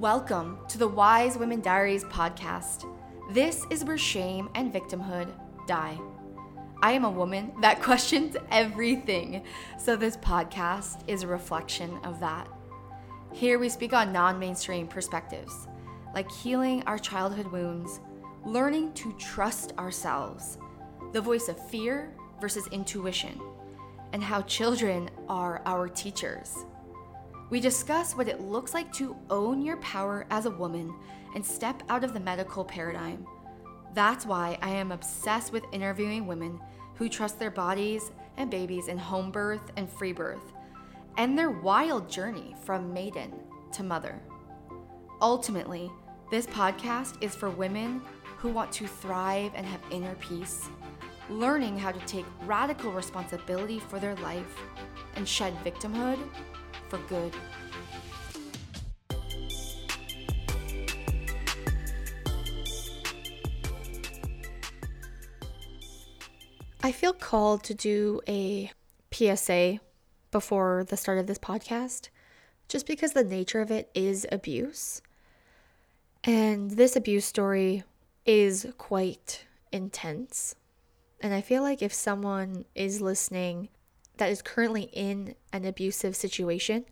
Welcome to the Wise Women Diaries podcast. This is where shame and victimhood die. I am a woman that questions everything, so this podcast is a reflection of that. Here we speak on non mainstream perspectives, like healing our childhood wounds, learning to trust ourselves, the voice of fear versus intuition, and how children are our teachers. We discuss what it looks like to own your power as a woman and step out of the medical paradigm. That's why I am obsessed with interviewing women who trust their bodies and babies in home birth and free birth, and their wild journey from maiden to mother. Ultimately, this podcast is for women who want to thrive and have inner peace, learning how to take radical responsibility for their life and shed victimhood for good. I feel called to do a PSA before the start of this podcast, just because the nature of it is abuse. And this abuse story is quite intense. And I feel like if someone is listening that is currently in an abusive situation.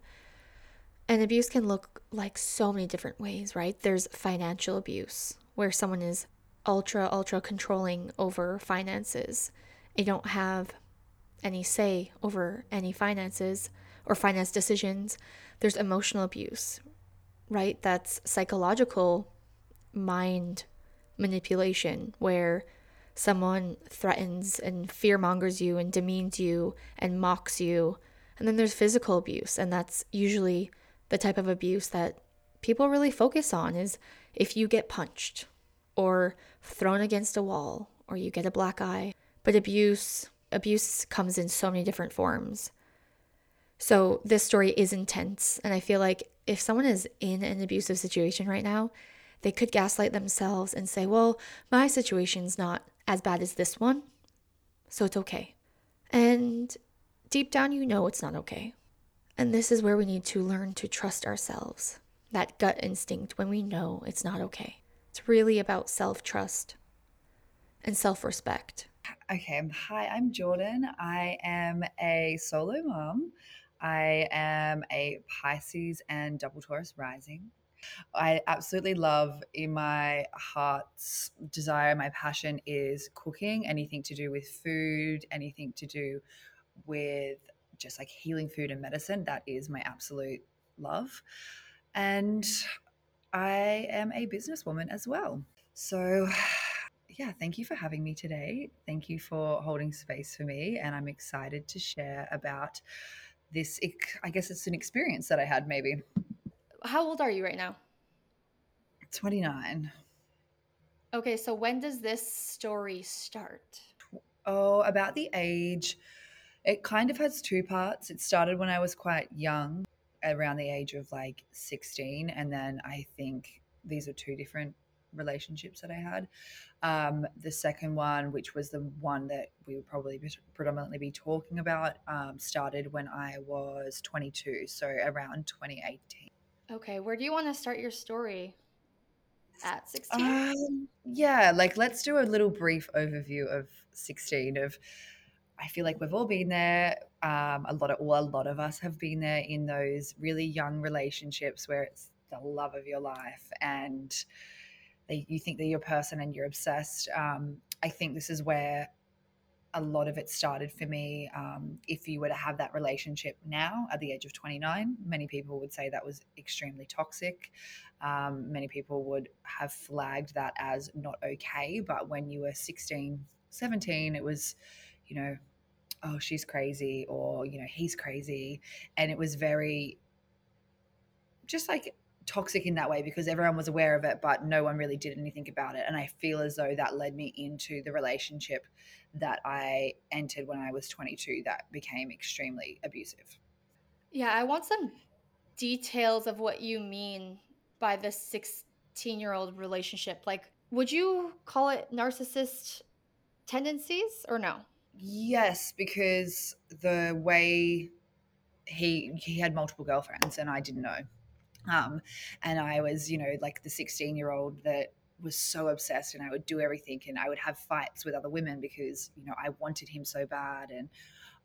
And abuse can look like so many different ways, right? There's financial abuse, where someone is ultra, ultra controlling over finances. They don't have any say over any finances or finance decisions. There's emotional abuse, right? That's psychological mind manipulation, where someone threatens and fear mongers you and demeans you and mocks you. And then there's physical abuse, and that's usually the type of abuse that people really focus on is if you get punched or thrown against a wall or you get a black eye. But abuse abuse comes in so many different forms. So this story is intense and I feel like if someone is in an abusive situation right now, they could gaslight themselves and say, "Well, my situation's not as bad as this one, so it's okay. And deep down, you know it's not okay. And this is where we need to learn to trust ourselves that gut instinct when we know it's not okay. It's really about self trust and self respect. Okay, hi, I'm Jordan. I am a solo mom. I am a Pisces and double Taurus rising. I absolutely love in my heart's desire, my passion is cooking, anything to do with food, anything to do with just like healing food and medicine. That is my absolute love. And I am a businesswoman as well. So, yeah, thank you for having me today. Thank you for holding space for me. And I'm excited to share about this. I guess it's an experience that I had, maybe. How old are you right now? 29. Okay, so when does this story start? Oh, about the age. It kind of has two parts. It started when I was quite young, around the age of like 16. And then I think these are two different relationships that I had. Um, the second one, which was the one that we would probably be, predominantly be talking about, um, started when I was 22, so around 2018. Okay, where do you want to start your story? At 16? Um, yeah, like let's do a little brief overview of 16 of I feel like we've all been there. Um, a lot of well, a lot of us have been there in those really young relationships where it's the love of your life and they, you think they're your person and you're obsessed. Um, I think this is where a lot of it started for me. Um, if you were to have that relationship now at the age of 29, many people would say that was extremely toxic. Um, many people would have flagged that as not okay. But when you were 16, 17, it was, you know, oh, she's crazy or, you know, he's crazy. And it was very just like toxic in that way because everyone was aware of it, but no one really did anything about it. And I feel as though that led me into the relationship that I entered when I was 22 that became extremely abusive. Yeah, I want some details of what you mean by the 16 year old relationship. Like, would you call it narcissist tendencies or no? Yes, because the way he he had multiple girlfriends and I didn't know Um, and I was, you know, like the 16 year old that was so obsessed and I would do everything and I would have fights with other women because, you know, I wanted him so bad. And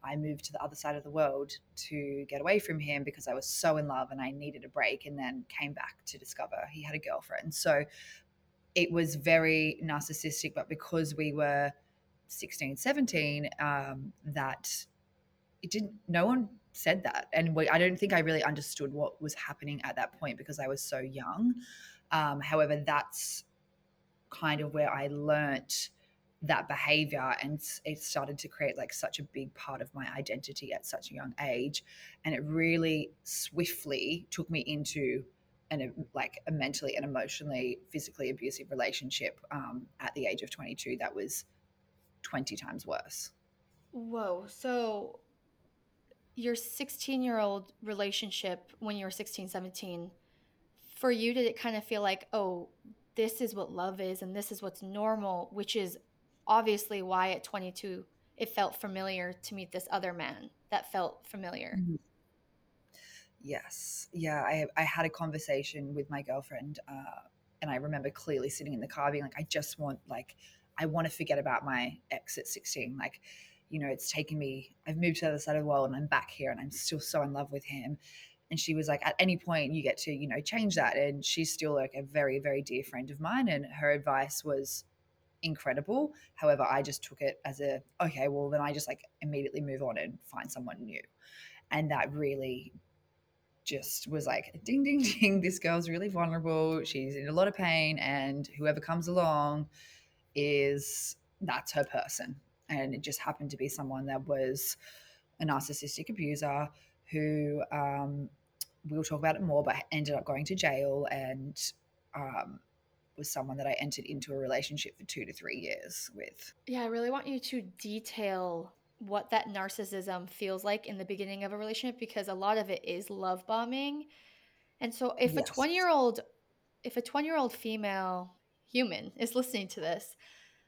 I moved to the other side of the world to get away from him because I was so in love and I needed a break and then came back to discover he had a girlfriend. So it was very narcissistic, but because we were 16, 17, um, that it didn't, no one said that. And we, I don't think I really understood what was happening at that point because I was so young. Um, however, that's kind of where I learnt that behavior and it started to create like such a big part of my identity at such a young age and it really swiftly took me into an like a mentally and emotionally physically abusive relationship um, at the age of 22 that was 20 times worse whoa so your 16 year old relationship when you were 16 17 for you did it kind of feel like oh this is what love is and this is what's normal which is obviously why at 22 it felt familiar to meet this other man that felt familiar. Mm-hmm. Yes. Yeah. I, I had a conversation with my girlfriend, uh, and I remember clearly sitting in the car being like, I just want, like, I want to forget about my ex at 16. Like, you know, it's taken me, I've moved to the other side of the world and I'm back here and I'm still so in love with him. And she was like, at any point you get to, you know, change that. And she's still like a very, very dear friend of mine. And her advice was, incredible. However, I just took it as a okay, well then I just like immediately move on and find someone new. And that really just was like ding ding ding this girl's really vulnerable. She's in a lot of pain and whoever comes along is that's her person. And it just happened to be someone that was a narcissistic abuser who um, we'll talk about it more, but ended up going to jail and um, was someone that I entered into a relationship for two to three years with. Yeah, I really want you to detail what that narcissism feels like in the beginning of a relationship because a lot of it is love bombing. And so if yes. a 20 year old if a 20 year old female human is listening to this,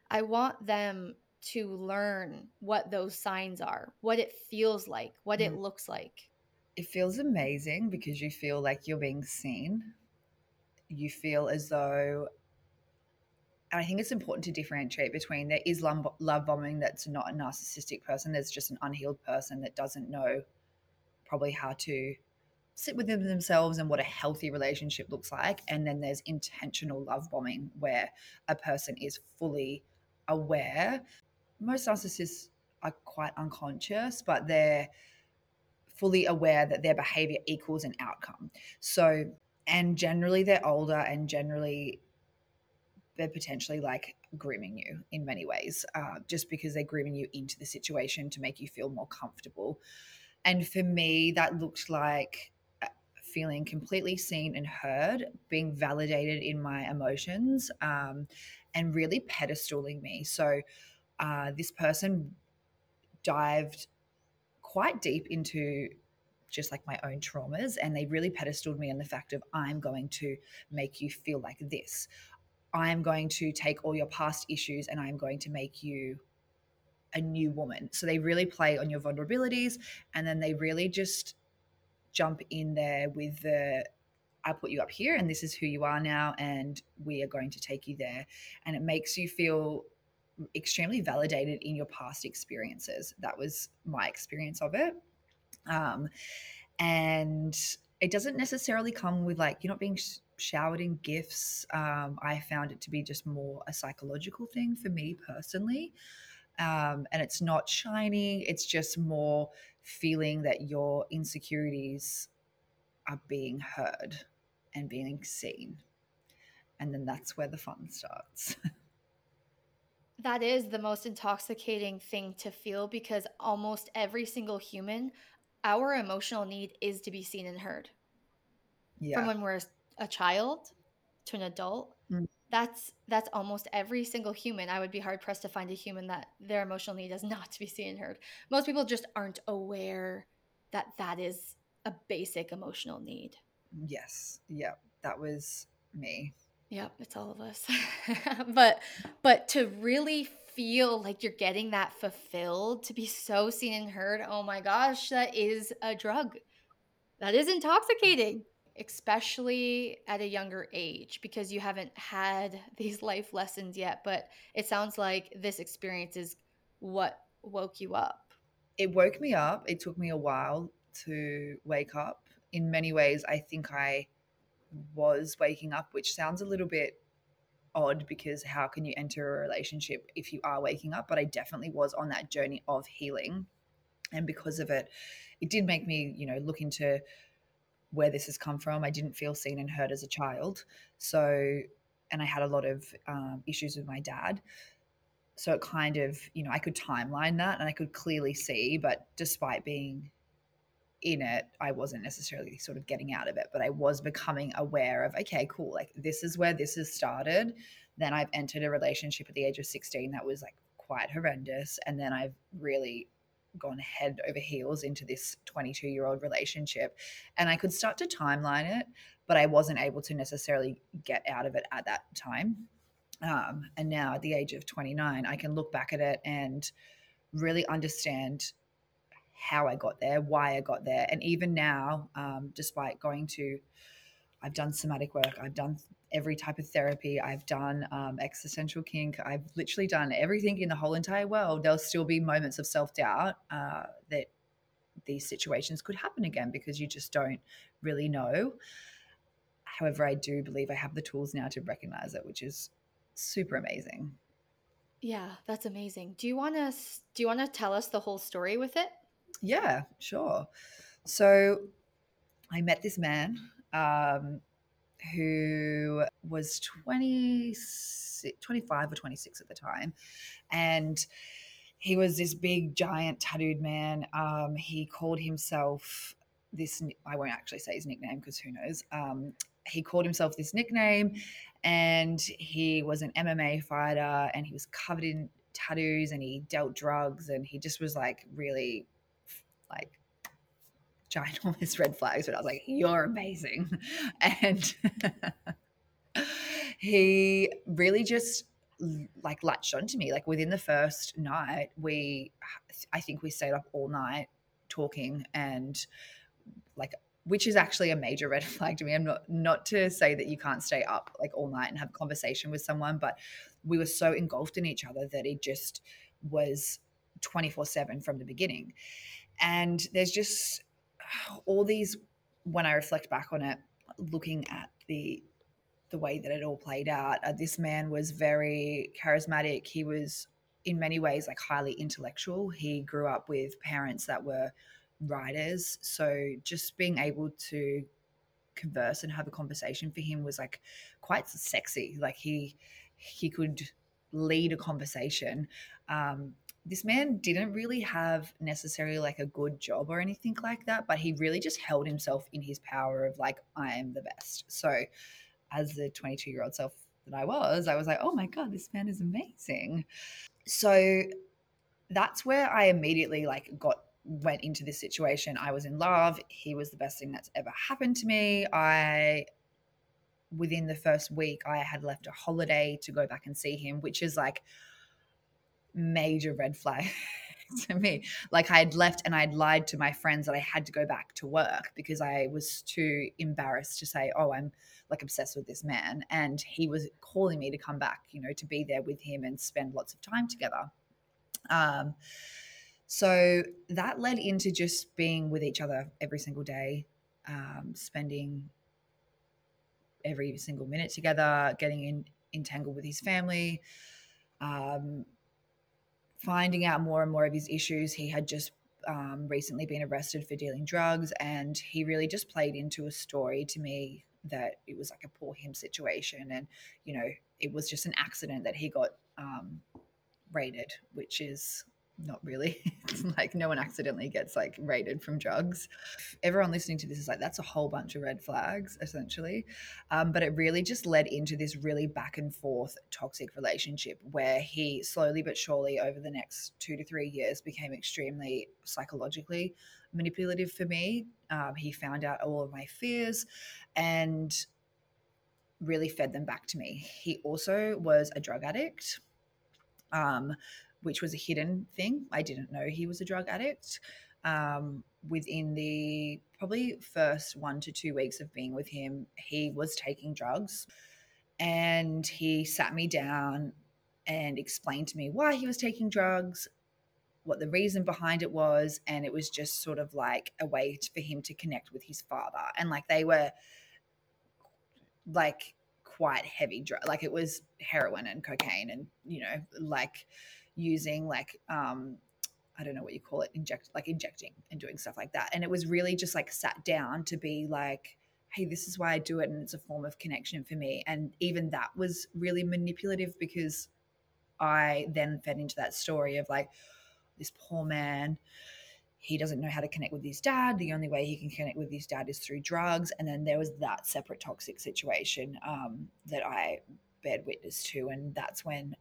I want them to learn what those signs are, what it feels like, what mm. it looks like. It feels amazing because you feel like you're being seen you feel as though and I think it's important to differentiate between there is love, love bombing that's not a narcissistic person. There's just an unhealed person that doesn't know probably how to sit within themselves and what a healthy relationship looks like. And then there's intentional love bombing where a person is fully aware. Most narcissists are quite unconscious, but they're fully aware that their behavior equals an outcome. So and generally they're older and generally they're potentially like grooming you in many ways uh, just because they're grooming you into the situation to make you feel more comfortable and for me that looked like uh, feeling completely seen and heard being validated in my emotions um, and really pedestaling me so uh, this person dived quite deep into just like my own traumas. And they really pedestaled me on the fact of, I'm going to make you feel like this. I'm going to take all your past issues and I'm going to make you a new woman. So they really play on your vulnerabilities and then they really just jump in there with the I put you up here and this is who you are now and we are going to take you there. And it makes you feel extremely validated in your past experiences. That was my experience of it. Um, and it doesn't necessarily come with like you're not being sh- showered in gifts. Um, I found it to be just more a psychological thing for me personally. Um, and it's not shiny, it's just more feeling that your insecurities are being heard and being seen. And then that's where the fun starts. that is the most intoxicating thing to feel because almost every single human our emotional need is to be seen and heard. Yeah. From when we're a child to an adult, mm. that's that's almost every single human. I would be hard pressed to find a human that their emotional need is not to be seen and heard. Most people just aren't aware that that is a basic emotional need. Yes. Yep. That was me. Yep, it's all of us. but but to really feel like you're getting that fulfilled, to be so seen and heard, oh my gosh, that is a drug. That is intoxicating. especially at a younger age because you haven't had these life lessons yet. But it sounds like this experience is what woke you up. It woke me up. It took me a while to wake up. In many ways, I think I was waking up, which sounds a little bit odd because how can you enter a relationship if you are waking up? But I definitely was on that journey of healing. And because of it, it did make me, you know, look into where this has come from. I didn't feel seen and heard as a child. So, and I had a lot of um, issues with my dad. So it kind of, you know, I could timeline that and I could clearly see, but despite being in it, I wasn't necessarily sort of getting out of it, but I was becoming aware of, okay, cool, like this is where this has started. Then I've entered a relationship at the age of 16 that was like quite horrendous. And then I've really gone head over heels into this 22 year old relationship. And I could start to timeline it, but I wasn't able to necessarily get out of it at that time. Um, and now at the age of 29, I can look back at it and really understand how I got there, why I got there. And even now, um, despite going to, I've done somatic work, I've done every type of therapy, I've done um, existential kink, I've literally done everything in the whole entire world. There'll still be moments of self doubt uh, that these situations could happen again because you just don't really know. However, I do believe I have the tools now to recognize it, which is super amazing. Yeah, that's amazing. Do you want to do you want to tell us the whole story with it? Yeah, sure. So I met this man um, who was 20, 25 or 26 at the time. And he was this big, giant, tattooed man. Um, he called himself this, I won't actually say his nickname because who knows. Um, he called himself this nickname and he was an MMA fighter and he was covered in tattoos and he dealt drugs and he just was like really like ginormous red flags, but I was like, you're amazing. And he really just like latched onto me. Like within the first night, we, I think we stayed up all night talking and like which is actually a major red flag to me. I'm not not to say that you can't stay up like all night and have a conversation with someone, but we were so engulfed in each other that it just was 24/7 from the beginning. And there's just all these when I reflect back on it, looking at the the way that it all played out. Uh, this man was very charismatic. He was in many ways like highly intellectual. He grew up with parents that were writers, so just being able to converse and have a conversation for him was like quite sexy. Like he he could lead a conversation. Um, this man didn't really have necessarily like a good job or anything like that, but he really just held himself in his power of like, I am the best. So, as the 22 year old self that I was, I was like, oh my God, this man is amazing. So, that's where I immediately like got went into this situation. I was in love. He was the best thing that's ever happened to me. I within the first week I had left a holiday to go back and see him, which is like major red flag to me. Like I had left and I had lied to my friends that I had to go back to work because I was too embarrassed to say, "Oh, I'm like obsessed with this man." And he was calling me to come back, you know, to be there with him and spend lots of time together. Um so that led into just being with each other every single day, um, spending every single minute together, getting in, entangled with his family, um, finding out more and more of his issues. He had just um, recently been arrested for dealing drugs, and he really just played into a story to me that it was like a poor him situation, and you know it was just an accident that he got um, raided, which is not really. it's like no one accidentally gets like raided from drugs. Everyone listening to this is like, that's a whole bunch of red flags, essentially. Um, but it really just led into this really back and forth toxic relationship where he slowly but surely over the next two to three years became extremely psychologically manipulative for me. Um, he found out all of my fears and really fed them back to me. He also was a drug addict. Um, which was a hidden thing. I didn't know he was a drug addict. Um, within the probably first one to two weeks of being with him, he was taking drugs. And he sat me down and explained to me why he was taking drugs, what the reason behind it was. And it was just sort of like a way for him to connect with his father. And like they were like quite heavy drug, like it was heroin and cocaine and, you know, like using like, um, I don't know what you call it, inject like injecting and doing stuff like that. And it was really just like sat down to be like, hey, this is why I do it. And it's a form of connection for me. And even that was really manipulative because I then fed into that story of like, this poor man, he doesn't know how to connect with his dad. The only way he can connect with his dad is through drugs. And then there was that separate toxic situation um, that I bared witness to. And that's when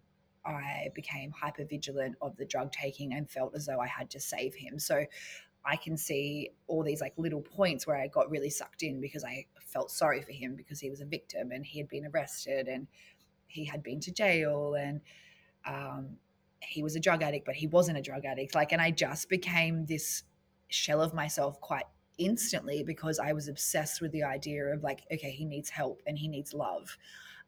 I became hyper vigilant of the drug taking and felt as though I had to save him. So I can see all these like little points where I got really sucked in because I felt sorry for him because he was a victim and he had been arrested and he had been to jail and um, he was a drug addict, but he wasn't a drug addict. Like, and I just became this shell of myself quite instantly because I was obsessed with the idea of like, okay, he needs help and he needs love.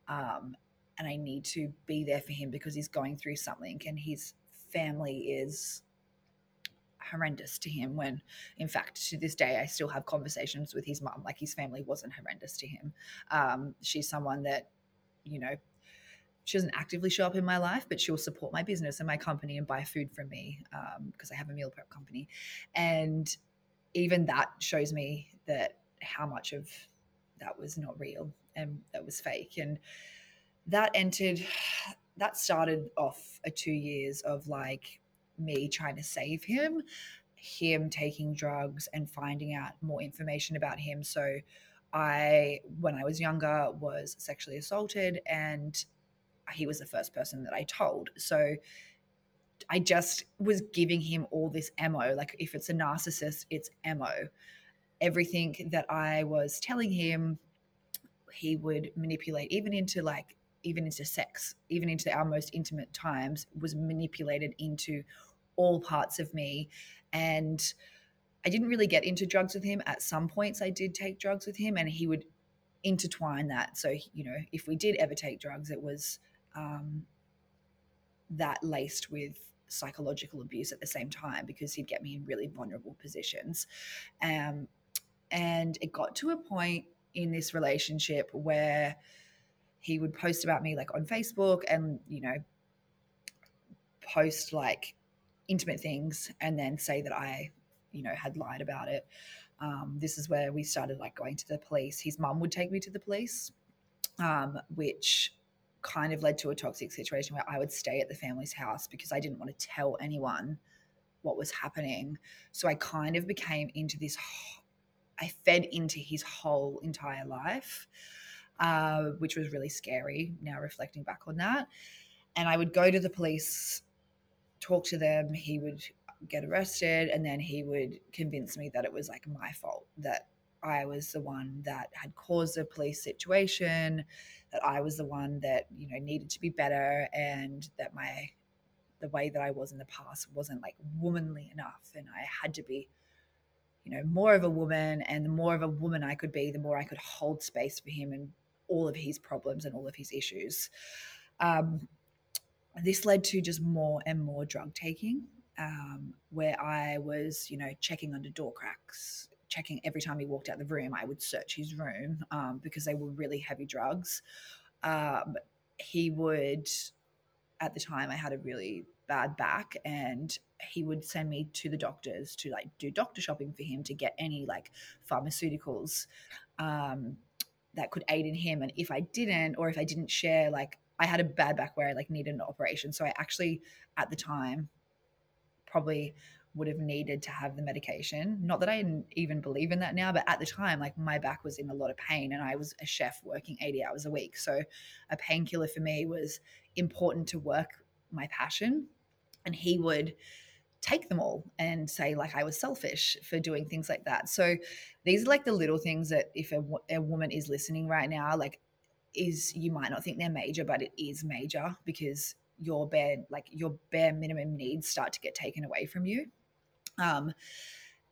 Um, and I need to be there for him because he's going through something and his family is horrendous to him when in fact to this day i still have conversations with his mom like his family wasn't horrendous to him. Um, she's someone that you know she doesn't actively show up in my life but she'll support my business and my company and buy food from me because um, i have a meal prep company. And even that shows me that how much of that was not real and that was fake. And that entered that started off a two years of like me trying to save him him taking drugs and finding out more information about him. So i when i was younger was sexually assaulted and he was the first person that i told. So i just was giving him all this ammo. Like if it's a narcissist it's ammo. Everything that i was telling him he would manipulate even into like even into sex, even into our most intimate times, was manipulated into all parts of me. And I didn't really get into drugs with him. At some points, I did take drugs with him, and he would intertwine that. So, you know, if we did ever take drugs, it was um, that laced with psychological abuse at the same time because he'd get me in really vulnerable positions. Um, and it got to a point in this relationship where he would post about me like on Facebook and, you know, post like intimate things and then say that I, you know, had lied about it. Um, this is where we started like going to the police. His mum would take me to the police, um, which kind of led to a toxic situation where I would stay at the family's house because I didn't want to tell anyone what was happening. So I kind of became into this, I fed into his whole entire life uh, which was really scary now reflecting back on that. And I would go to the police, talk to them. He would get arrested, and then he would convince me that it was like my fault, that I was the one that had caused the police situation, that I was the one that, you know, needed to be better, and that my the way that I was in the past wasn't like womanly enough and I had to be you know more of a woman and the more of a woman I could be the more I could hold space for him and all of his problems and all of his issues. Um, this led to just more and more drug taking, um, where I was, you know, checking under door cracks, checking every time he walked out the room. I would search his room um, because they were really heavy drugs. Um, he would, at the time, I had a really bad back, and he would send me to the doctors to like do doctor shopping for him to get any like pharmaceuticals. Um, that could aid in him and if i didn't or if i didn't share like i had a bad back where i like needed an operation. So i actually at the time probably would have needed to have the medication. Not that i even believe in that now but at the time like my back was in a lot of pain and i was a chef working 80 hours a week. So a painkiller for me was important to work my passion and he would take them all and say like I was selfish for doing things like that. So these are like the little things that if a, a woman is listening right now, like is you might not think they're major, but it is major because your bare like your bare minimum needs start to get taken away from you. Um,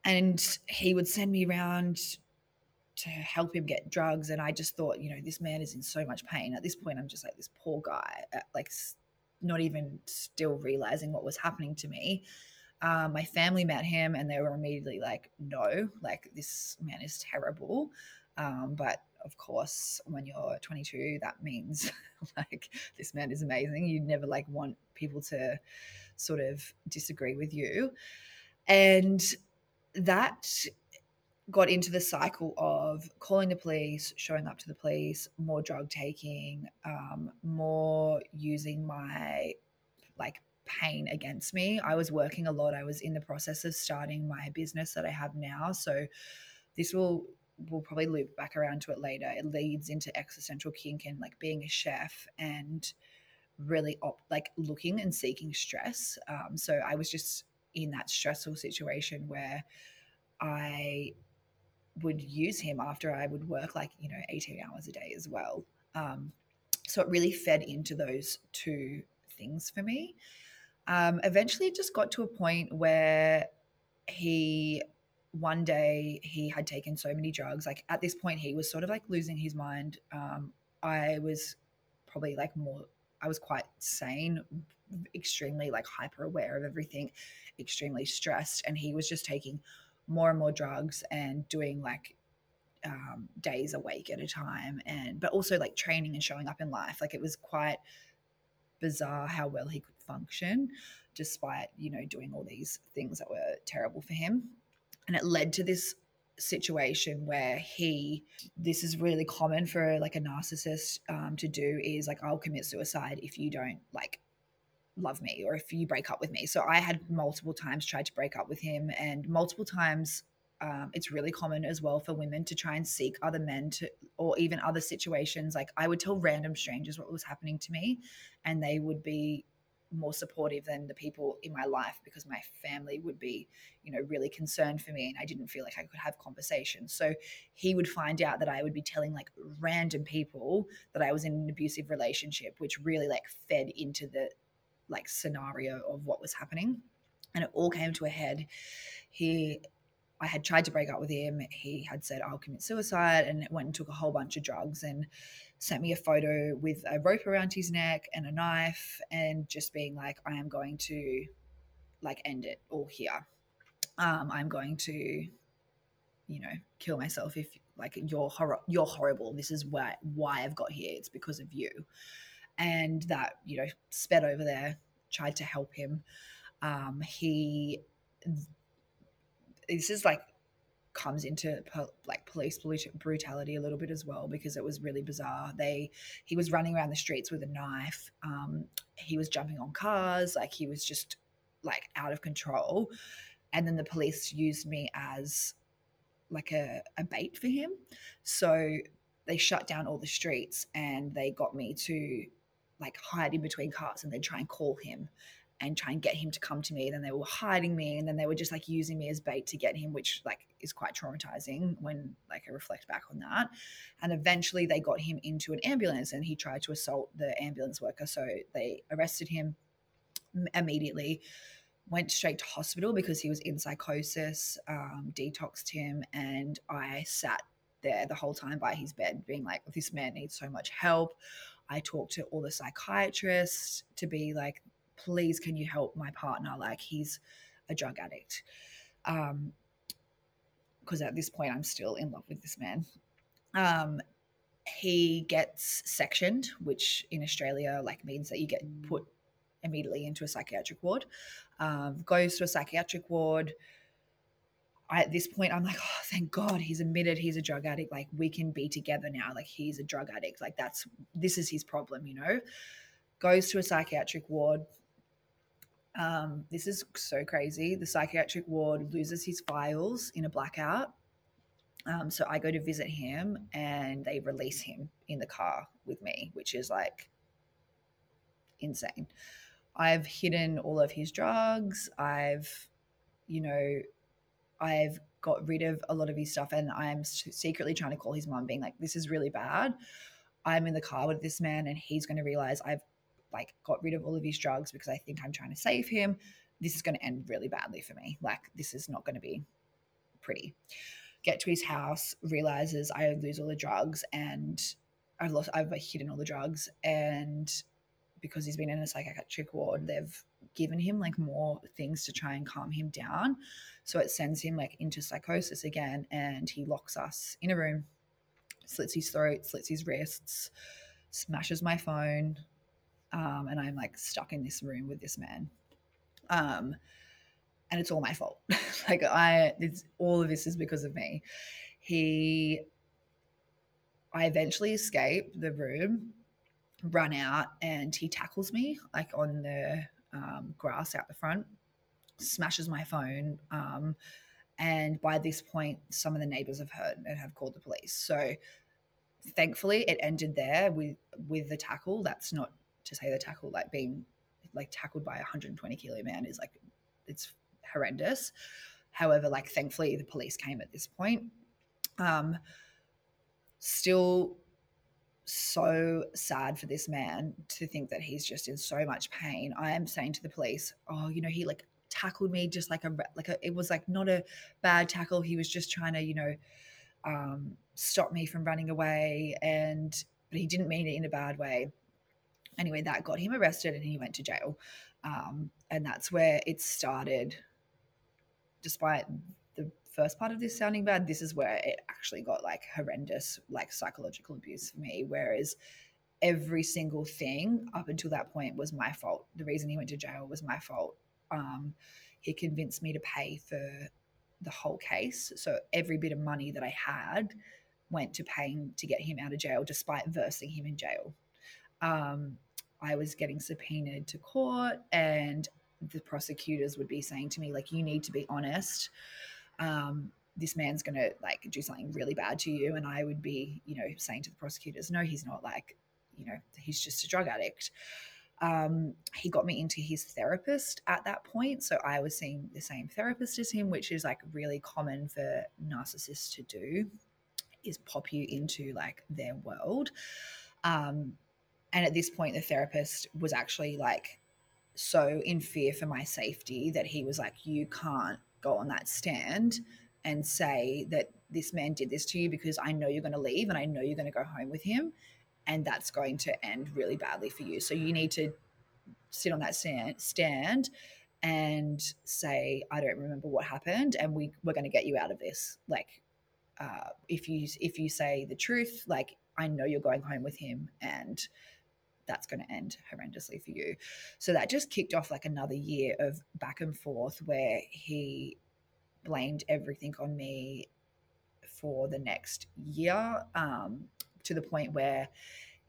and he would send me around to help him get drugs and i just thought you know this man is in so much pain at this point i'm just like this poor guy uh, like not even still realizing what was happening to me um, my family met him and they were immediately like no like this man is terrible. Um, but of course when you're 22 that means like this man is amazing. You never like want people to sort of disagree with you. And that got into the cycle of calling the police, showing up to the police, more drug taking, um, more using my like pain against me. I was working a lot. I was in the process of starting my business that I have now. So this will we'll probably loop back around to it later. It leads into existential kink and like being a chef and really op- like looking and seeking stress. Um, so I was just in that stressful situation where I would use him after I would work like, you know, 18 hours a day as well. Um, so it really fed into those two things for me. Um, eventually, it just got to a point where he, one day, he had taken so many drugs. Like at this point, he was sort of like losing his mind. Um, I was probably like more, I was quite sane, extremely like hyper aware of everything, extremely stressed. And he was just taking more and more drugs and doing like um, days awake at a time and but also like training and showing up in life like it was quite bizarre how well he could function despite you know doing all these things that were terrible for him and it led to this situation where he this is really common for like a narcissist um, to do is like i'll commit suicide if you don't like love me or if you break up with me. So I had multiple times tried to break up with him, and multiple times um, it's really common as well for women to try and seek other men to, or even other situations. Like I would tell random strangers what was happening to me, and they would be more supportive than the people in my life because my family would be, you know, really concerned for me and I didn't feel like I could have conversations. So he would find out that I would be telling like random people that I was in an abusive relationship, which really like fed into the like scenario of what was happening and it all came to a head he i had tried to break up with him he had said i'll commit suicide and went and took a whole bunch of drugs and sent me a photo with a rope around his neck and a knife and just being like i am going to like end it all here. Um, i'm going to you know kill myself if like you're hor- you're horrible. This is why why i've got here. It's because of you. And that you know sped over there tried to help him. Um, he this is like comes into like police brutality a little bit as well because it was really bizarre. They he was running around the streets with a knife um, he was jumping on cars like he was just like out of control. And then the police used me as like a, a bait for him. So they shut down all the streets and they got me to like hide in between cars and they'd try and call him and try and get him to come to me. Then they were hiding me and then they were just like using me as bait to get him, which like is quite traumatizing when like I reflect back on that. And eventually they got him into an ambulance and he tried to assault the ambulance worker. So they arrested him immediately, went straight to hospital because he was in psychosis, um, detoxed him, and I sat there the whole time by his bed being like, this man needs so much help. I talked to all the psychiatrists to be like, please, can you help my partner? Like, he's a drug addict. Um, because at this point, I'm still in love with this man. Um, he gets sectioned, which in Australia like means that you get put immediately into a psychiatric ward. Um, goes to a psychiatric ward. I, at this point, I'm like, oh, thank God he's admitted he's a drug addict. Like, we can be together now. Like, he's a drug addict. Like, that's this is his problem, you know? Goes to a psychiatric ward. Um, this is so crazy. The psychiatric ward loses his files in a blackout. Um, so I go to visit him and they release him in the car with me, which is like insane. I've hidden all of his drugs. I've, you know, I've got rid of a lot of his stuff and I'm secretly trying to call his mom being like this is really bad. I'm in the car with this man and he's going to realize I've like got rid of all of his drugs because I think I'm trying to save him. This is going to end really badly for me. Like this is not going to be pretty. Get to his house, realizes I lose all the drugs and I've lost, I've hidden all the drugs. And because he's been in a psychiatric ward, they've given him like more things to try and calm him down. So it sends him like into psychosis again. And he locks us in a room, slits his throat, slits his wrists, smashes my phone. Um, and I'm like stuck in this room with this man. Um, and it's all my fault. like I, it's all of this is because of me. He, I eventually escape the room, run out, and he tackles me like on the um, grass out the front, smashes my phone. Um, and by this point, some of the neighbors have heard and have called the police. So thankfully, it ended there with with the tackle. That's not to say the tackle like being like tackled by a 120 kilo man is like it's horrendous. However, like thankfully the police came at this point. Um, still so sad for this man to think that he's just in so much pain. I am saying to the police, oh, you know, he like tackled me just like a like a it was like not a bad tackle. He was just trying to, you know, um, stop me from running away and but he didn't mean it in a bad way. Anyway, that got him arrested and he went to jail. Um, and that's where it started despite the first part of this sounding bad, this is where it actually got like horrendous, like psychological abuse for me. Whereas every single thing up until that point was my fault. The reason he went to jail was my fault. Um, he convinced me to pay for the whole case. So every bit of money that I had went to paying to get him out of jail, despite versing him in jail. Um, I was getting subpoenaed to court, and the prosecutors would be saying to me like you need to be honest. Um, this man's going to like do something really bad to you. And i would be you know saying to the prosecutors no he's not like you know he's just a drug addict. Um, he got me into his therapist at that point so i was seeing the same therapist as him which is like really common for narcissists to do is pop you into like their world. Um, and at this point the therapist was actually like so in fear for my safety that he was like, You can't go on that stand and say that this man did this to you because I know you're going to leave and I know you're going to go home with him. And that's going to end really badly for you. So you need to sit on that stand, stand and say, I don't remember what happened. And we, we're going to get you out of this. Like, uh, if you if you say the truth, like I know you're going home with him, and that's going to end horrendously for you. So that just kicked off like another year of back and forth where he blamed everything on me for the next year um, to the point where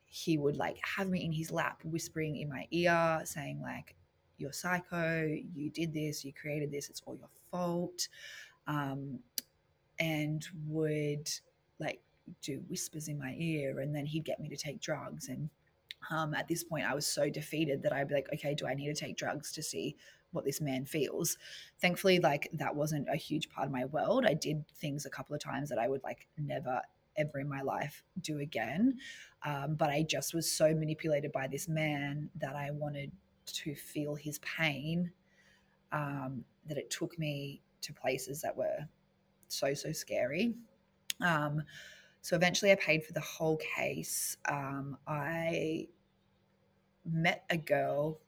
he would like have me in his lap whispering in my ear saying like you're psycho you did this you created this it's all your fault um, and would like do whispers in my ear and then he'd get me to take drugs and um, at this point, I was so defeated that I'd be like, okay, do I need to take drugs to see what this man feels? Thankfully, like that wasn't a huge part of my world. I did things a couple of times that I would like never ever in my life do again. Um, but I just was so manipulated by this man that I wanted to feel his pain um, that it took me to places that were so, so scary. Um, so eventually I paid for the whole case. Um, I met a girl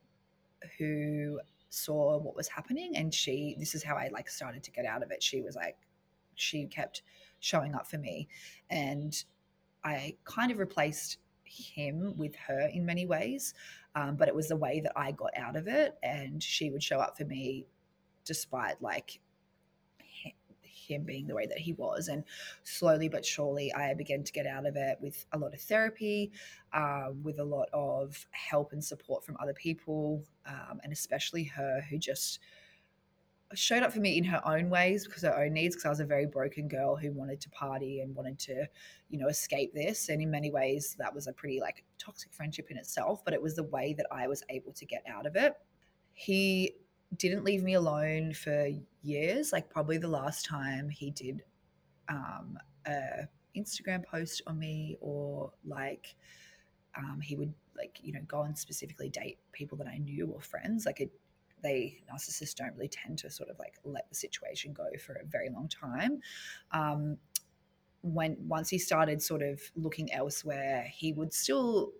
who saw what was happening and she this is how I like started to get out of it. She was like she kept showing up for me and I kind of replaced him with her in many ways. Um, but it was the way that I got out of it and she would show up for me despite like him being the way that he was. And slowly but surely, I began to get out of it with a lot of therapy, um, with a lot of help and support from other people, um, and especially her who just showed up for me in her own ways because her own needs because I was a very broken girl who wanted to party and wanted to you know escape this and in many ways that was a pretty like toxic friendship in itself but it was the way that I was able to get out of it he didn't leave me alone for years. Like probably the last time he did um, a Instagram post on me, or like um, he would like you know go and specifically date people that I knew or friends. Like it they narcissists don't really tend to sort of like let the situation go for a very long time. Um, when once he started sort of looking elsewhere, he would still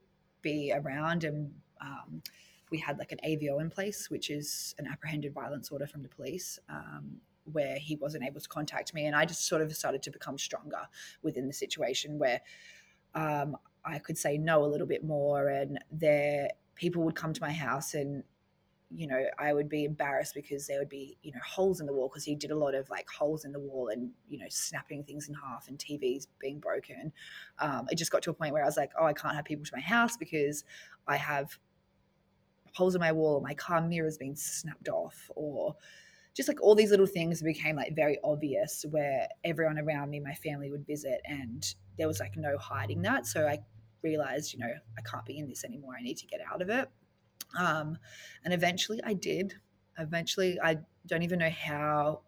be around and um, we had like an AVO in place, which is an apprehended violence order from the police, um, where he wasn't able to contact me. And I just sort of started to become stronger within the situation where um, I could say no a little bit more. And there, people would come to my house and you know, I would be embarrassed because there would be, you know, holes in the wall because he did a lot of like holes in the wall and, you know, snapping things in half and TVs being broken. Um, it just got to a point where I was like, oh, I can't have people to my house because I have holes in my wall or my car mirror's been snapped off or just like all these little things became like very obvious where everyone around me, my family would visit and there was like no hiding that. So I realized, you know, I can't be in this anymore. I need to get out of it. Um, and eventually I did. Eventually, I don't even know how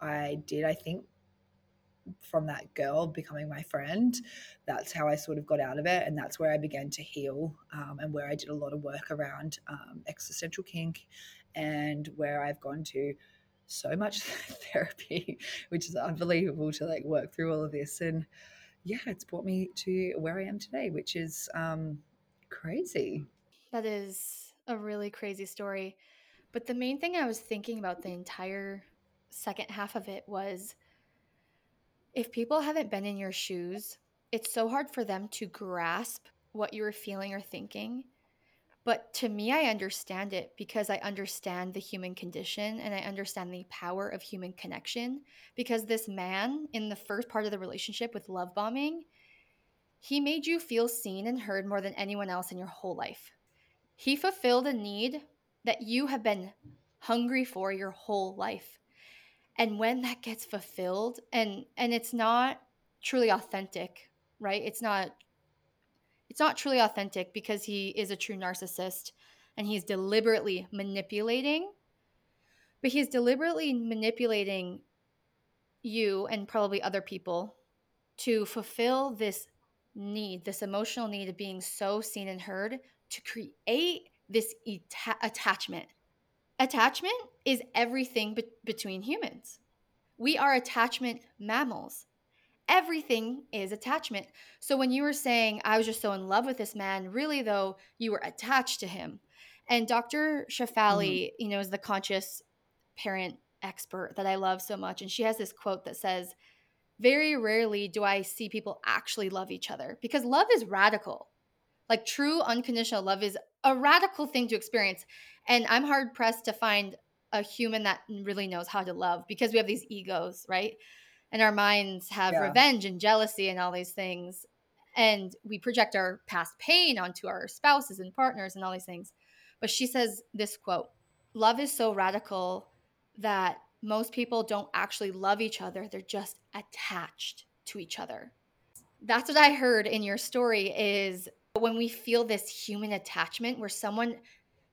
I did. I think from that girl becoming my friend, that's how I sort of got out of it. And that's where I began to heal um, and where I did a lot of work around um, existential kink and where I've gone to so much therapy, which is unbelievable to like work through all of this. And yeah, it's brought me to where I am today, which is um, crazy. That is a really crazy story. But the main thing I was thinking about the entire second half of it was if people haven't been in your shoes, it's so hard for them to grasp what you were feeling or thinking. But to me, I understand it because I understand the human condition and I understand the power of human connection. Because this man, in the first part of the relationship with love bombing, he made you feel seen and heard more than anyone else in your whole life. He fulfilled a need that you have been hungry for your whole life. And when that gets fulfilled and and it's not truly authentic, right? It's not it's not truly authentic because he is a true narcissist and he's deliberately manipulating but he's deliberately manipulating you and probably other people to fulfill this need, this emotional need of being so seen and heard to create this eta- attachment. Attachment is everything be- between humans. We are attachment mammals. Everything is attachment. So when you were saying, I was just so in love with this man, really, though, you were attached to him. And Dr. Shefali, mm-hmm. you know, is the conscious parent expert that I love so much. And she has this quote that says, Very rarely do I see people actually love each other because love is radical. Like true unconditional love is a radical thing to experience. And I'm hard pressed to find a human that really knows how to love because we have these egos, right? And our minds have yeah. revenge and jealousy and all these things. And we project our past pain onto our spouses and partners and all these things. But she says this quote Love is so radical that most people don't actually love each other, they're just attached to each other. That's what I heard in your story is when we feel this human attachment where someone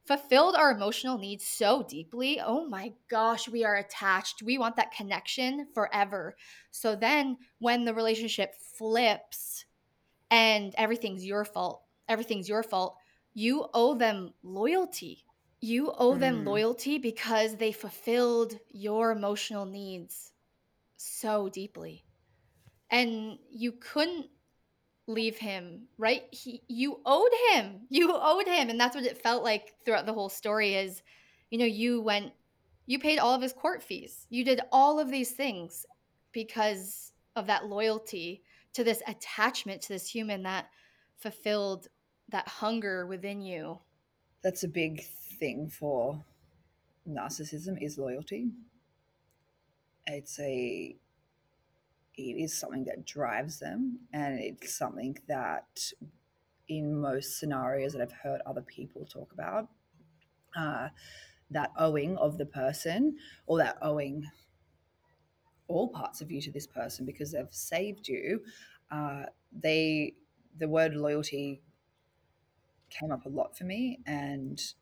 fulfilled our emotional needs so deeply, oh my gosh, we are attached. We want that connection forever. So then when the relationship flips and everything's your fault, everything's your fault, you owe them loyalty. You owe mm. them loyalty because they fulfilled your emotional needs so deeply. And you couldn't leave him, right? He you owed him. You owed him and that's what it felt like throughout the whole story is you know, you went you paid all of his court fees. You did all of these things because of that loyalty to this attachment to this human that fulfilled that hunger within you. That's a big thing for narcissism is loyalty. It's a it is something that drives them and it's something that in most scenarios that i've heard other people talk about uh, that owing of the person or that owing all parts of you to this person because they've saved you uh, they the word loyalty came up a lot for me and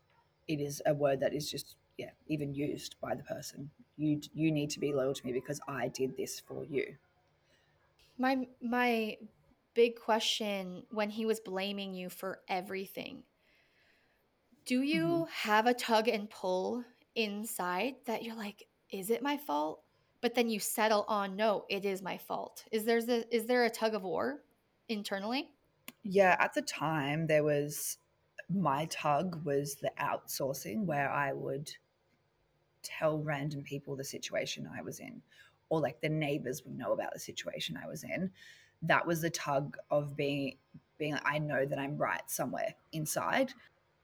it is a word that is just yeah even used by the person. You you need to be loyal to me because i did this for you my my big question when he was blaming you for everything. Do you mm-hmm. have a tug and pull inside that you're like, is it my fault? But then you settle on no, it is my fault. Is there a, is there a tug of war internally? Yeah, at the time there was my tug was the outsourcing where I would tell random people the situation I was in or like the neighbors would know about the situation I was in. That was the tug of being being like, I know that I'm right somewhere inside.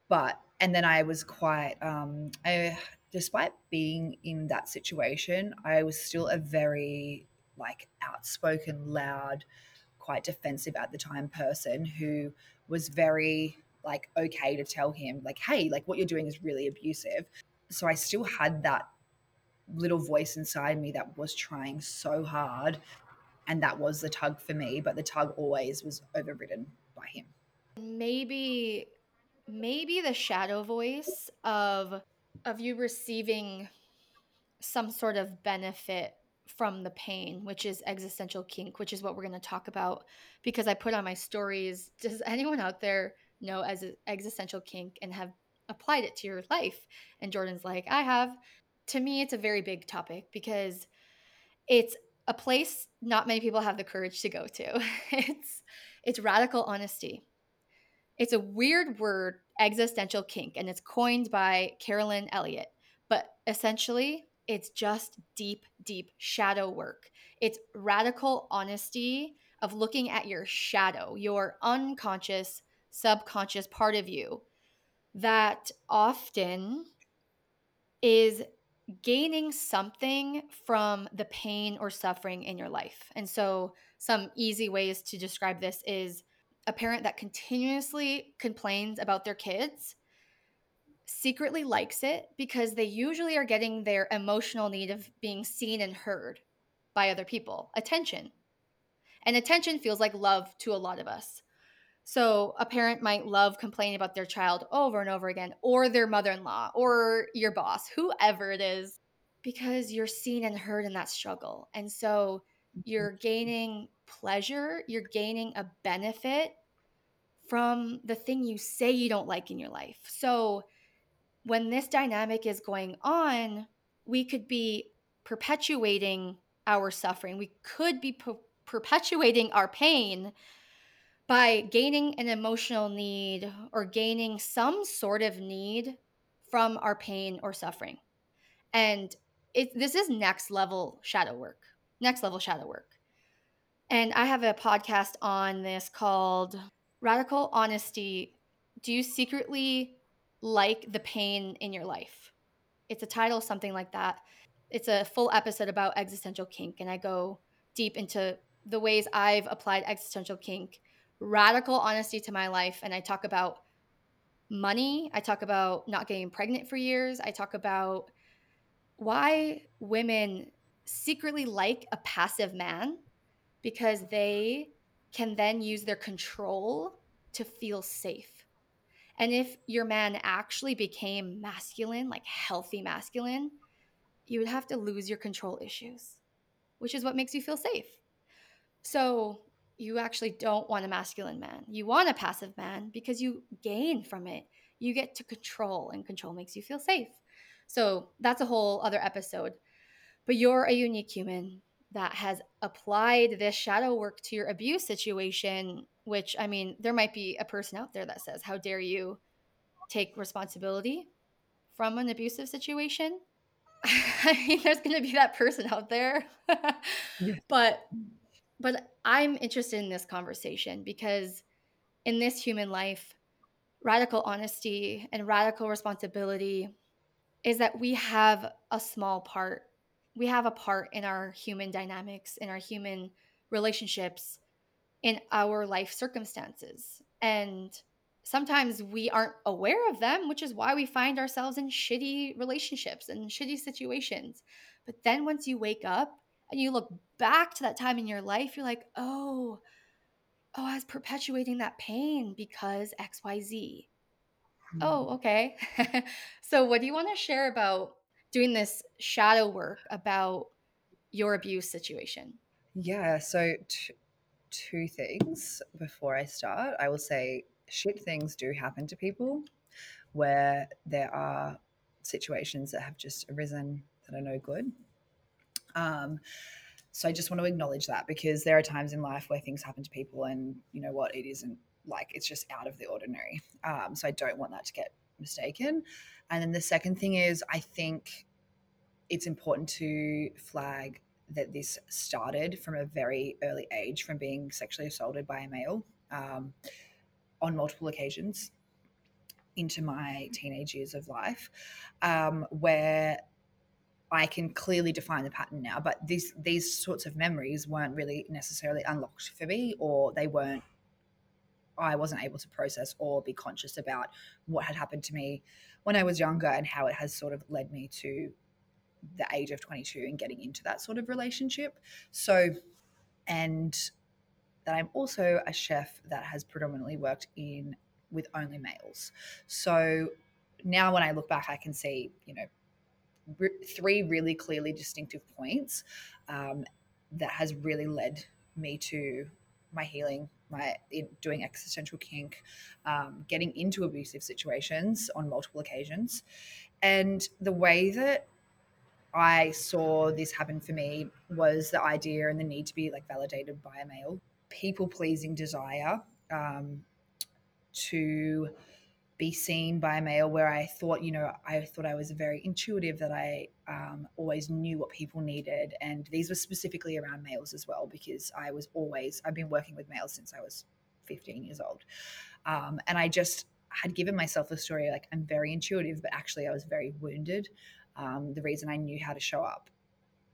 But and then I was quite um I despite being in that situation, I was still a very like outspoken, loud, quite defensive at the time person who was very like okay to tell him like hey like what you're doing is really abusive so i still had that little voice inside me that was trying so hard and that was the tug for me but the tug always was overridden by him maybe maybe the shadow voice of of you receiving some sort of benefit from the pain, which is existential kink, which is what we're going to talk about because I put on my stories. Does anyone out there know as existential kink and have applied it to your life? And Jordan's like, I have. To me, it's a very big topic because it's a place not many people have the courage to go to. it's it's radical honesty. It's a weird word, existential kink, and it's coined by Carolyn Elliott. But essentially, it's just deep, deep shadow work. It's radical honesty of looking at your shadow, your unconscious, subconscious part of you that often is gaining something from the pain or suffering in your life. And so, some easy ways to describe this is a parent that continuously complains about their kids secretly likes it because they usually are getting their emotional need of being seen and heard by other people attention. And attention feels like love to a lot of us. So a parent might love complaining about their child over and over again, or their mother in law, or your boss, whoever it is, because you're seen and heard in that struggle. And so mm-hmm. you're gaining pleasure, you're gaining a benefit from the thing you say you don't like in your life. So when this dynamic is going on, we could be perpetuating our suffering. We could be per- perpetuating our pain by gaining an emotional need or gaining some sort of need from our pain or suffering. And it, this is next level shadow work, next level shadow work. And I have a podcast on this called Radical Honesty. Do you secretly like the pain in your life. It's a title, something like that. It's a full episode about existential kink, and I go deep into the ways I've applied existential kink, radical honesty to my life, and I talk about money. I talk about not getting pregnant for years. I talk about why women secretly like a passive man because they can then use their control to feel safe. And if your man actually became masculine, like healthy masculine, you would have to lose your control issues, which is what makes you feel safe. So you actually don't want a masculine man. You want a passive man because you gain from it. You get to control, and control makes you feel safe. So that's a whole other episode. But you're a unique human that has applied this shadow work to your abuse situation which I mean, there might be a person out there that says, How dare you take responsibility from an abusive situation? I mean, there's going to be that person out there. But but I'm interested in this conversation because in this human life, radical honesty and radical responsibility is that we have a small part. We have a part in our human dynamics, in our human relationships in our life circumstances. And sometimes we aren't aware of them, which is why we find ourselves in shitty relationships and shitty situations. But then once you wake up and you look back to that time in your life, you're like, oh, oh, I was perpetuating that pain because XYZ. Oh, hmm. okay. so, what do you want to share about doing this shadow work about your abuse situation? Yeah. So, t- two things before I start. I will say shit things do happen to people where there are situations that have just arisen that are no good. Um, so I just want to acknowledge that because there are times in life where things happen to people, and you know what, it isn't like it's just out of the ordinary. Um, so I don't want that to get mistaken. And then the second thing is, I think it's important to flag that this started from a very early age, from being sexually assaulted by a male um, on multiple occasions into my teenage years of life, um, where I can clearly define the pattern now. But these these sorts of memories weren't really necessarily unlocked for me, or they weren't. I wasn't able to process or be conscious about what had happened to me when I was younger and how it has sort of led me to the age of 22 and getting into that sort of relationship. So, and that I'm also a chef that has predominantly worked in with only males. So now when I look back, I can see, you know, re- three really clearly distinctive points um, that has really led me to my healing, my doing existential kink, um, getting into abusive situations on multiple occasions. And the way that I saw this happen for me was the idea and the need to be like validated by a male, people pleasing desire um, to be seen by a male where I thought, you know, I thought I was very intuitive, that I um, always knew what people needed. And these were specifically around males as well, because I was always, I've been working with males since I was 15 years old. Um, and I just had given myself the story like, I'm very intuitive, but actually I was very wounded um, the reason I knew how to show up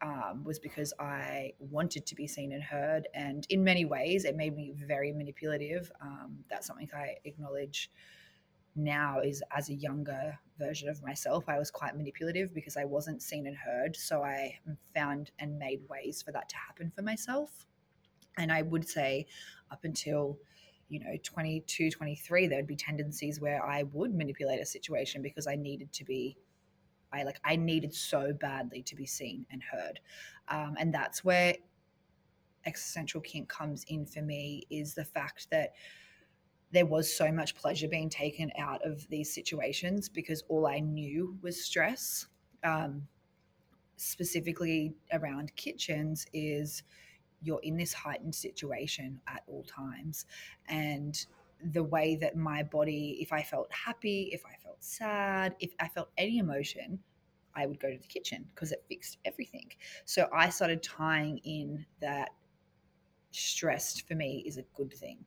um, was because I wanted to be seen and heard. And in many ways, it made me very manipulative. Um, that's something I acknowledge now is as a younger version of myself, I was quite manipulative because I wasn't seen and heard. So I found and made ways for that to happen for myself. And I would say up until you know 22 23 there'd be tendencies where i would manipulate a situation because i needed to be I like I needed so badly to be seen and heard, um, and that's where existential kink comes in for me is the fact that there was so much pleasure being taken out of these situations because all I knew was stress. Um, specifically around kitchens is you're in this heightened situation at all times and the way that my body, if I felt happy, if I felt sad, if I felt any emotion, I would go to the kitchen because it fixed everything. So I started tying in that stressed for me is a good thing.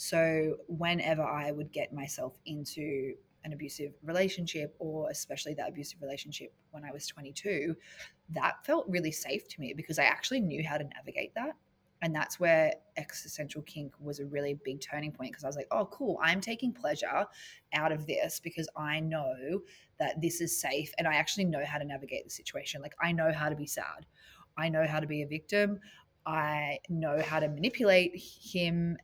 So whenever I would get myself into an abusive relationship or especially that abusive relationship when I was 22, that felt really safe to me because I actually knew how to navigate that and that's where existential kink was a really big turning point because I was like, oh, cool, I'm taking pleasure out of this because I know that this is safe and I actually know how to navigate the situation. Like, I know how to be sad, I know how to be a victim, I know how to manipulate him.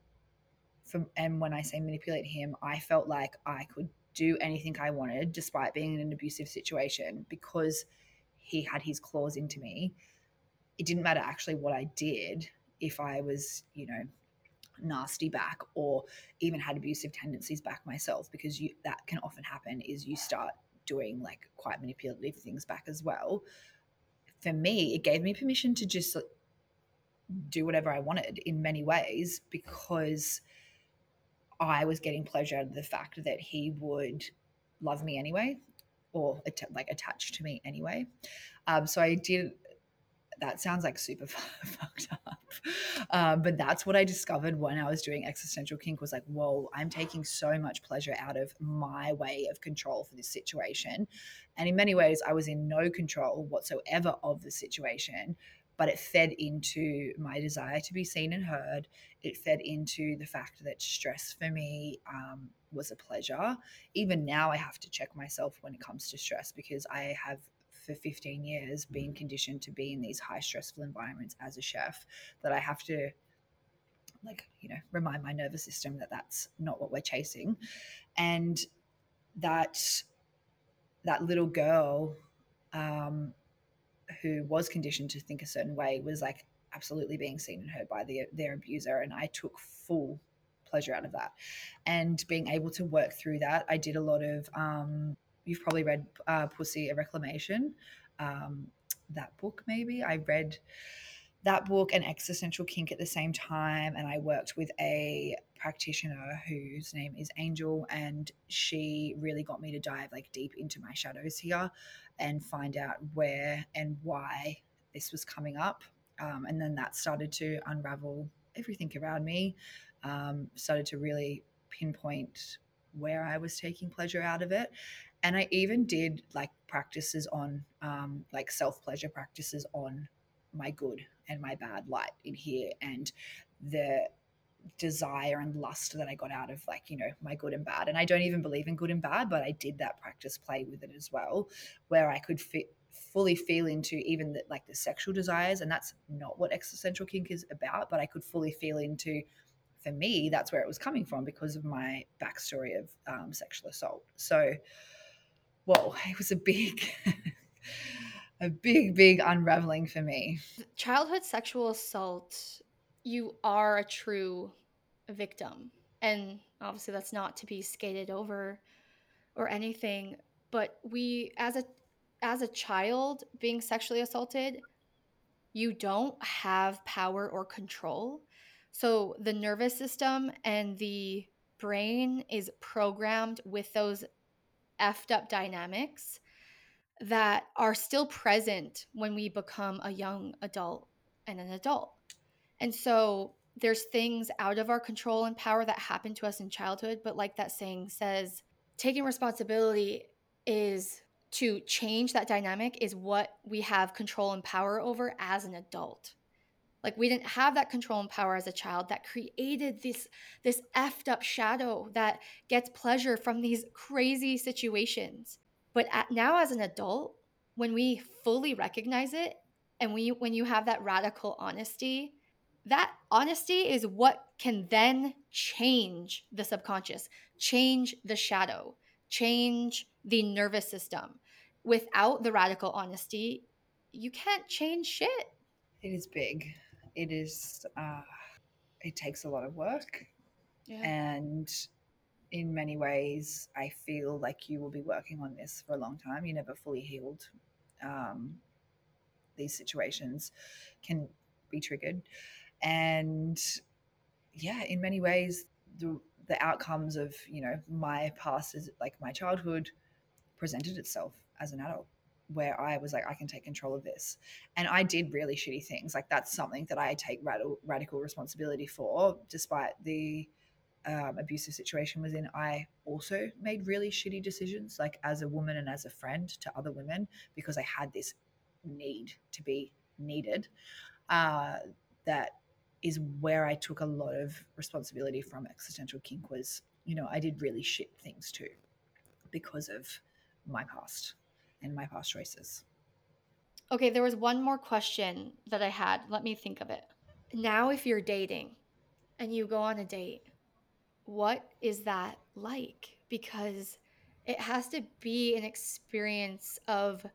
From, and when I say manipulate him, I felt like I could do anything I wanted despite being in an abusive situation because he had his claws into me. It didn't matter actually what I did if I was, you know, nasty back or even had abusive tendencies back myself because you that can often happen is you start doing like quite manipulative things back as well for me it gave me permission to just do whatever i wanted in many ways because i was getting pleasure out of the fact that he would love me anyway or like attached to me anyway um, so i did that sounds like super fucked up. Um, but that's what I discovered when I was doing existential kink was like, whoa, I'm taking so much pleasure out of my way of control for this situation. And in many ways, I was in no control whatsoever of the situation, but it fed into my desire to be seen and heard. It fed into the fact that stress for me um, was a pleasure. Even now, I have to check myself when it comes to stress because I have for 15 years been conditioned to be in these high stressful environments as a chef that I have to like you know remind my nervous system that that's not what we're chasing and that that little girl um, who was conditioned to think a certain way was like absolutely being seen and heard by the, their abuser and i took full pleasure out of that and being able to work through that i did a lot of um, you've probably read uh, Pussy a Reclamation. Um, that book, maybe. I read that book and Existential Kink at the same time. And I worked with a practitioner whose name is Angel, and she really got me to dive like deep into my shadows here and find out where and why this was coming up. Um, and then that started to unravel everything around me, um, started to really pinpoint where I was taking pleasure out of it. And I even did like practices on, um, like self pleasure practices on my good and my bad light in here and the desire and lust that I got out of like, you know, my good and bad. And I don't even believe in good and bad, but I did that practice play with it as well, where I could fit fully feel into even the, like the sexual desires and that's not what existential kink is about but i could fully feel into for me that's where it was coming from because of my backstory of um, sexual assault so whoa it was a big a big, big unraveling for me. Childhood sexual assault, you are a true victim. And obviously, that's not to be skated over or anything. But we, as a as a child being sexually assaulted, you don't have power or control. So the nervous system and the brain is programmed with those effed up dynamics that are still present when we become a young adult and an adult. And so there's things out of our control and power that happen to us in childhood, but like that saying says, taking responsibility is to change that dynamic is what we have control and power over as an adult. Like we didn't have that control and power as a child that created this this effed up shadow that gets pleasure from these crazy situations. But at, now, as an adult, when we fully recognize it, and we when you have that radical honesty, that honesty is what can then change the subconscious, change the shadow, change the nervous system. Without the radical honesty, you can't change shit. It is big. It is. Uh, it takes a lot of work, yeah. and in many ways, I feel like you will be working on this for a long time. You never fully healed. Um, these situations can be triggered, and yeah, in many ways, the the outcomes of you know my past is like my childhood presented itself as an adult where I was like, I can take control of this. And I did really shitty things. Like that's something that I take radical, radical responsibility for, despite the um, abusive situation was in, I also made really shitty decisions, like as a woman and as a friend to other women, because I had this need to be needed. Uh, that is where I took a lot of responsibility from existential kink was, you know, I did really shit things too because of my past and my past choices. Okay, there was one more question that I had. Let me think of it. Now, if you're dating and you go on a date what is that like? Because it has to be an experience of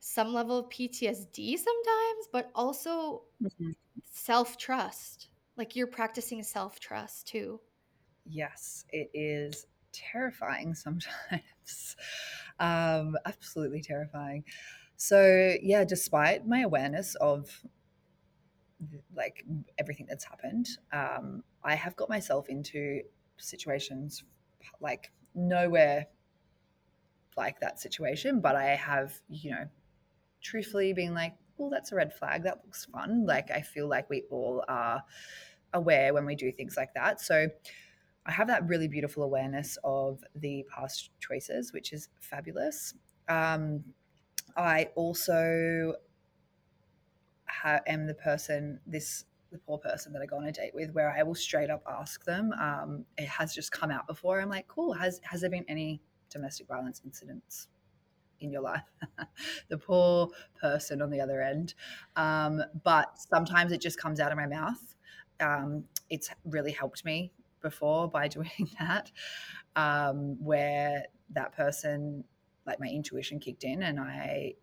some level of PTSD sometimes, but also mm-hmm. Self trust. Like you're practicing self trust too. Yes, it is terrifying sometimes. um, absolutely terrifying. So, yeah, despite my awareness of like everything that's happened, um, I have got myself into situations like nowhere like that situation, but I have, you know, truthfully been like, well, that's a red flag. That looks fun. Like, I feel like we all are aware when we do things like that. So, I have that really beautiful awareness of the past choices, which is fabulous. Um, I also ha- am the person, this the poor person that I go on a date with, where I will straight up ask them. Um, it has just come out before. I'm like, cool. Has has there been any domestic violence incidents in your life? the poor person on the other end. Um, but sometimes it just comes out of my mouth. Um, it's really helped me before by doing that, um, where that person, like my intuition kicked in, and I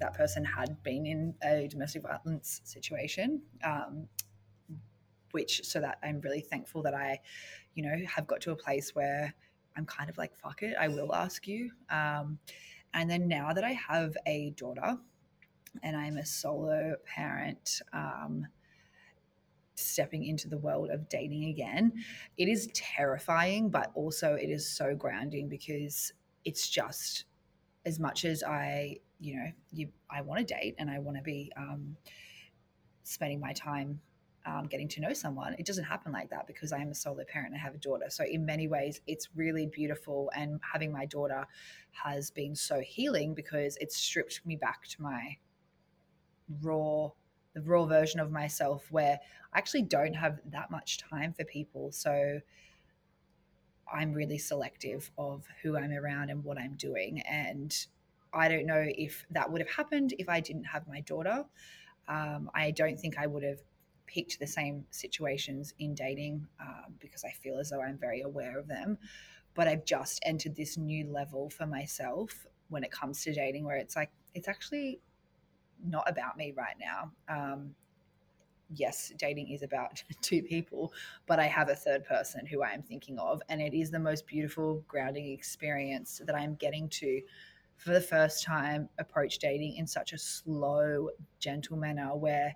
that person had been in a domestic violence situation, um, which so that I'm really thankful that I, you know, have got to a place where I'm kind of like, fuck it, I will ask you. Um, and then now that I have a daughter and I'm a solo parent, um, stepping into the world of dating again, it is terrifying, but also it is so grounding because it's just as much as I, you know, you, I want to date and I want to be um, spending my time um, getting to know someone. It doesn't happen like that because I am a solo parent and I have a daughter. So, in many ways, it's really beautiful. And having my daughter has been so healing because it's stripped me back to my raw, the raw version of myself where I actually don't have that much time for people. So, I'm really selective of who I'm around and what I'm doing. And I don't know if that would have happened if I didn't have my daughter. Um, I don't think I would have picked the same situations in dating um, because I feel as though I'm very aware of them. But I've just entered this new level for myself when it comes to dating where it's like, it's actually not about me right now. Um, yes, dating is about two people, but I have a third person who I am thinking of. And it is the most beautiful, grounding experience that I'm getting to, for the first time, approach dating in such a slow, gentle manner where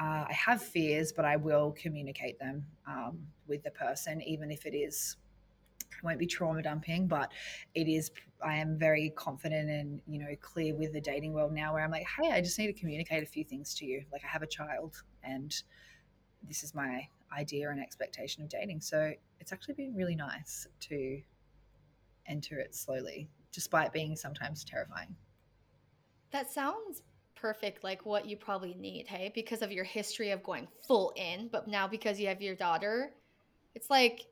uh, I have fears, but I will communicate them um, with the person, even if it is won't be trauma dumping, but it is. I am very confident and you know clear with the dating world now, where I'm like, hey, I just need to communicate a few things to you. Like I have a child, and this is my idea and expectation of dating. So it's actually been really nice to enter it slowly, despite being sometimes terrifying. That sounds perfect like what you probably need, hey? Because of your history of going full in, but now because you have your daughter, it's like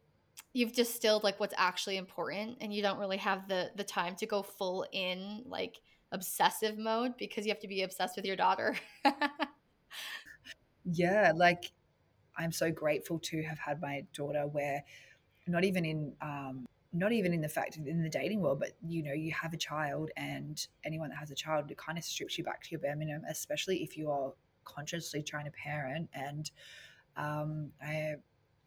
you've distilled like what's actually important and you don't really have the the time to go full in like obsessive mode because you have to be obsessed with your daughter. yeah, like I'm so grateful to have had my daughter where not even in um not even in the fact in the dating world, but you know, you have a child, and anyone that has a child, it kind of strips you back to your bare minimum, especially if you are consciously trying to parent. And um, I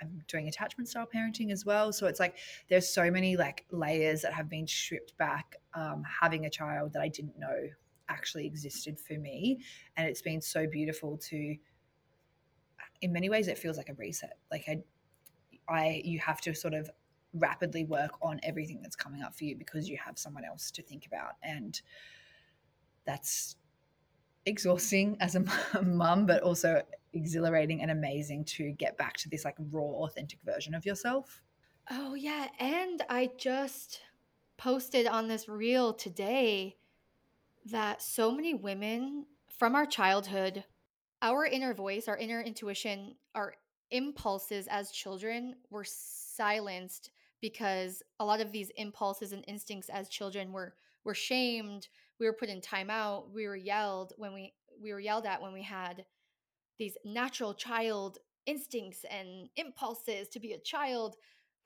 I'm doing attachment style parenting as well. So it's like there's so many like layers that have been stripped back um, having a child that I didn't know actually existed for me. And it's been so beautiful to, in many ways, it feels like a reset. Like I, I, you have to sort of rapidly work on everything that's coming up for you because you have someone else to think about. And that's exhausting as a mum but also exhilarating and amazing to get back to this like raw authentic version of yourself. Oh yeah. And i just posted on this reel today that so many women from our childhood our inner voice our inner intuition our impulses as children were silenced because a lot of these impulses and instincts as children were were shamed we were put in timeout we were yelled when we we were yelled at when we had these natural child instincts and impulses to be a child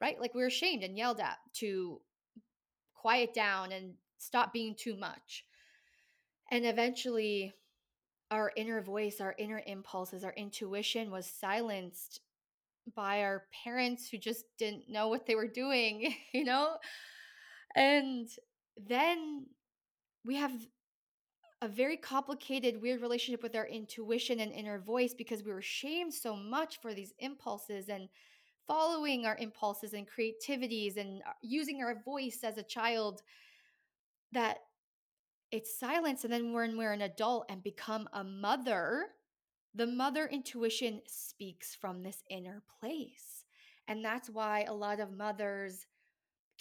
right? Like we were shamed and yelled at to quiet down and stop being too much. And eventually our inner voice our inner impulses our intuition was silenced by our parents who just didn't know what they were doing, you know? And then we have a very complicated, weird relationship with our intuition and inner voice because we were shamed so much for these impulses and following our impulses and creativities and uh, using our voice as a child that it's silence. And then when we're an adult and become a mother, the mother intuition speaks from this inner place. And that's why a lot of mothers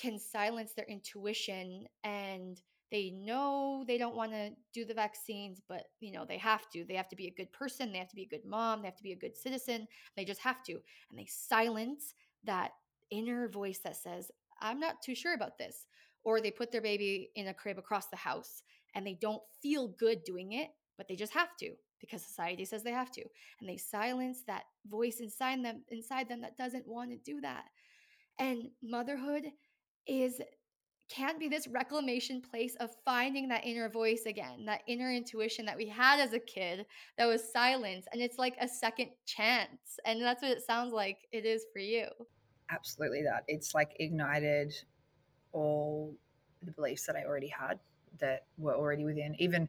can silence their intuition and they know they don't want to do the vaccines but you know they have to they have to be a good person they have to be a good mom they have to be a good citizen they just have to and they silence that inner voice that says i'm not too sure about this or they put their baby in a crib across the house and they don't feel good doing it but they just have to because society says they have to and they silence that voice inside them inside them that doesn't want to do that and motherhood is can't be this reclamation place of finding that inner voice again that inner intuition that we had as a kid that was silenced and it's like a second chance and that's what it sounds like it is for you absolutely that. It's like ignited all the beliefs that I already had that were already within. Even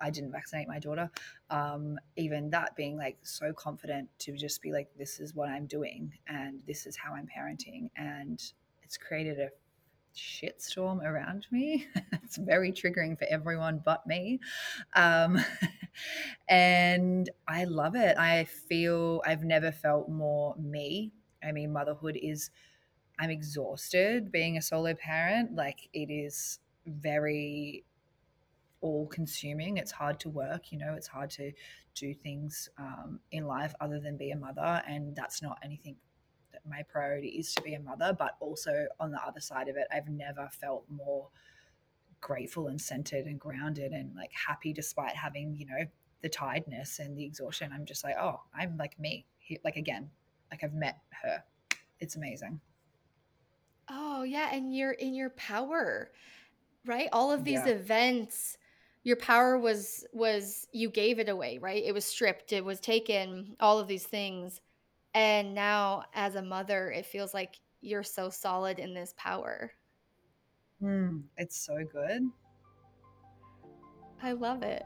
I didn't vaccinate my daughter. Um, even that being like so confident to just be like, this is what I'm doing and this is how I'm parenting. And it's created a shitstorm around me. it's very triggering for everyone but me. Um, and I love it. I feel I've never felt more me. I mean, motherhood is, I'm exhausted being a solo parent. Like, it is very all consuming. It's hard to work, you know, it's hard to do things um, in life other than be a mother. And that's not anything that my priority is to be a mother. But also on the other side of it, I've never felt more grateful and centered and grounded and like happy despite having, you know, the tiredness and the exhaustion. I'm just like, oh, I'm like me. Like again, like I've met her. It's amazing. Oh, yeah. And you're in your power, right? All of these yeah. events your power was was you gave it away right? It was stripped it was taken all of these things. And now as a mother it feels like you're so solid in this power. Mm, it's so good. I love it